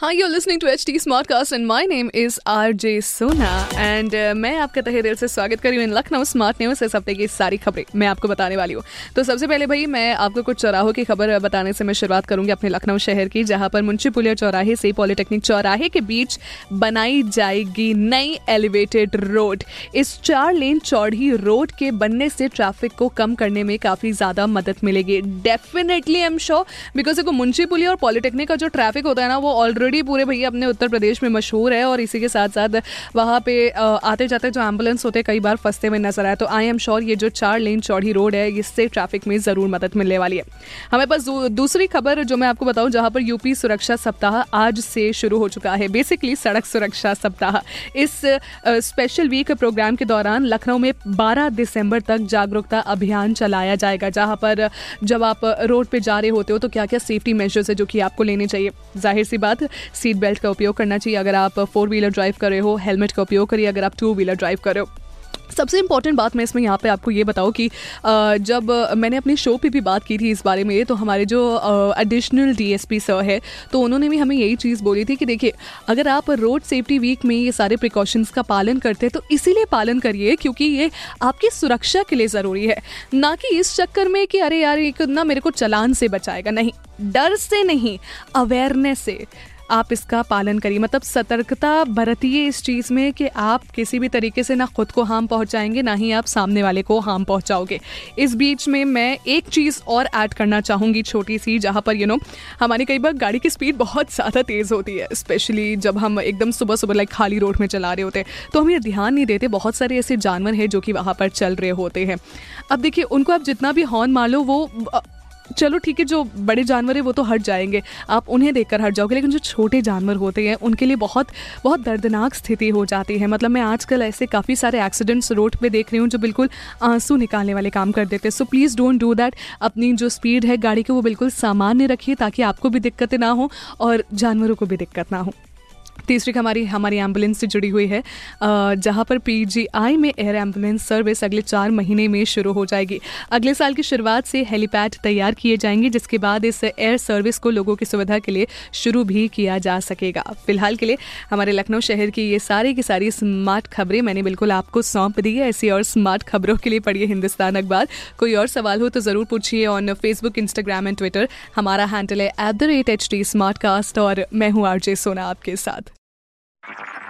Hi, you're listening to HT Smartcast and my name is RJ Sona and uh, मैं आपका तहे दिल से स्वागत कर हूँ लखनऊ स्मार्ट न्यूज़ इस हफ़्ते की सारी खबरें मैं आपको बताने वाली हूँ। तो सबसे पहले भाई मैं आपको कुछ चौराहों की खबर बताने से मैं शुरुआत करूँगी अपने लखनऊ शहर की जहाँ पर मुंशी पुलिया चौराहे से पॉलिटेक्निक चौराहे के बीच बनाई जाएगी नई एलिवेटेड रोड। इस चार लेन चौड़ी रोड के बनने से ट्रैफ़िक को कम करने में काफ़ी ज़्यादा मदद मिलेगी। Definitely I am sure because देखो मुंशी पुलिया और पॉलिटेक्निक का जो ट्रैफ़िक होता है ना वो ऑलरेडी पूरे भैया अपने उत्तर प्रदेश में मशहूर है और इसी के साथ साथ वहाँ पे आते जाते जो एंबुलेंस होते कई बार फंसते हुए नज़र आए। तो आई एम श्योर ये जो चार लेन चौड़ी रोड है, इससे ट्रैफ़िक में ज़रूर मदद मिलने वाली है। हमें पास दूसरी खबर जो मैं आपको बताऊँ, जहाँ पर यूपी सुरक्षा सप्ताह आज से शुरू हो चुका है। बेसिकली सड़क सुरक्षा सप्ताह। इस स्पेशल वीक प्रोग्राम के दौरान लखनऊ में 12 दिसंबर तक जागरूकता अभियान चलाया जाएगा, जहाँ पर जब आप रोड पे जा रहे होते हो तो क्या क्या सेफ्टी मेजर्स है जो कि आपको लेने चाहिए? ज़ाहिर सी बात सीट बेल्ट का उपयोग करना चाहिए। अगर आप फोर व्हीलर ड्राइव कर रहे हो हेलमेट का उपयोग करिए। अगर आप टू व्हीलर ड्राइव कर रहे हो। सबसे इंपॉर्टेंट बात मैं इसमें यहाँ पे आपको ये बताऊँ कि जब मैंने अपने शो पे भी बात की थी इस बारे में तो हमारे जो एडिशनल डीएसपी सर है तो उन्होंने भी हमें यही चीज़ बोली थी कि देखिए, अगर आप रोड सेफ्टी वीक में ये सारे प्रिकॉशंस का पालन करते हैं तो इसीलिए पालन करिए क्योंकि ये आपकी सुरक्षा के लिए ज़रूरी है। ना कि इस चक्कर में कि अरे यार, ये ना मेरे को चलान से बचाएगा। नहीं, डर से नहीं अवेयरनेस से। आप इसका पालन करिए। मतलब सतर्कता बरतिए इस चीज़ में कि आप किसी भी तरीके से ना खुद को हार्म पहुंचाएँगे, ना ही आप सामने वाले को हार्म पहुंचाओगे। इस बीच में मैं एक चीज़ और ऐड करना चाहूँगी छोटी सी, जहाँ पर यू नो हमारी कई बार गाड़ी की स्पीड बहुत ज़्यादा तेज़ होती है स्पेशली जब हम एकदम सुबह सुबह लाइक खाली रोड में चला रहे होते हैं। तो हम ये ध्यान नहीं देते, बहुत सारे ऐसे जानवर हैं जो कि वहाँ पर चल रहे होते हैं। अब देखिए, उनको आप जितना भी हॉर्न मार लो वो चलो ठीक है, जो बड़े जानवर है, वो तो हट जाएँगे। आप उन्हें देखकर हट जाओगे, लेकिन जो छोटे जानवर होते हैं, उनके लिए बहुत बहुत दर्दनाक स्थिति हो जाती है। मतलब मैं आजकल ऐसे काफ़ी सारे एक्सीडेंट्स रोड पे देख रही हूँ, जो बिल्कुल आँसू निकालने वाले काम कर देते हैं। So please don't do that अपनी जो स्पीड है गाड़ी की, वो बिल्कुल सामान्य रखिए, ताकि आपको भी दिक्कतें ना हो और जानवरों को भी दिक्कत ना हो। तीसरी हमारी हमारी एंबुलेंस से जुड़ी हुई है। जहाँ पर पीजीआई में एयर एंबुलेंस सर्विस अगले चार महीने में शुरू हो जाएगी। अगले साल की शुरुआत से हेलीपैड तैयार किए जाएँगे, जिसके बाद इस एयर सर्विस को लोगों की सुविधा के लिए शुरू भी किया जा सकेगा। फ़िलहाल के लिए हमारे लखनऊ शहर की ये सारी की सारी स्मार्ट खबरें मैंने बिल्कुल आपको सौंप दी है। ऐसी और स्मार्ट खबरों के लिए पढ़िए हिंदुस्तान अखबार। कोई और सवाल हो तो ज़रूर पूछिए on Facebook Instagram and Twitter हमारा हैंडल है एट द रेट एच और मैं हूँ आरजे सोना आपके साथ।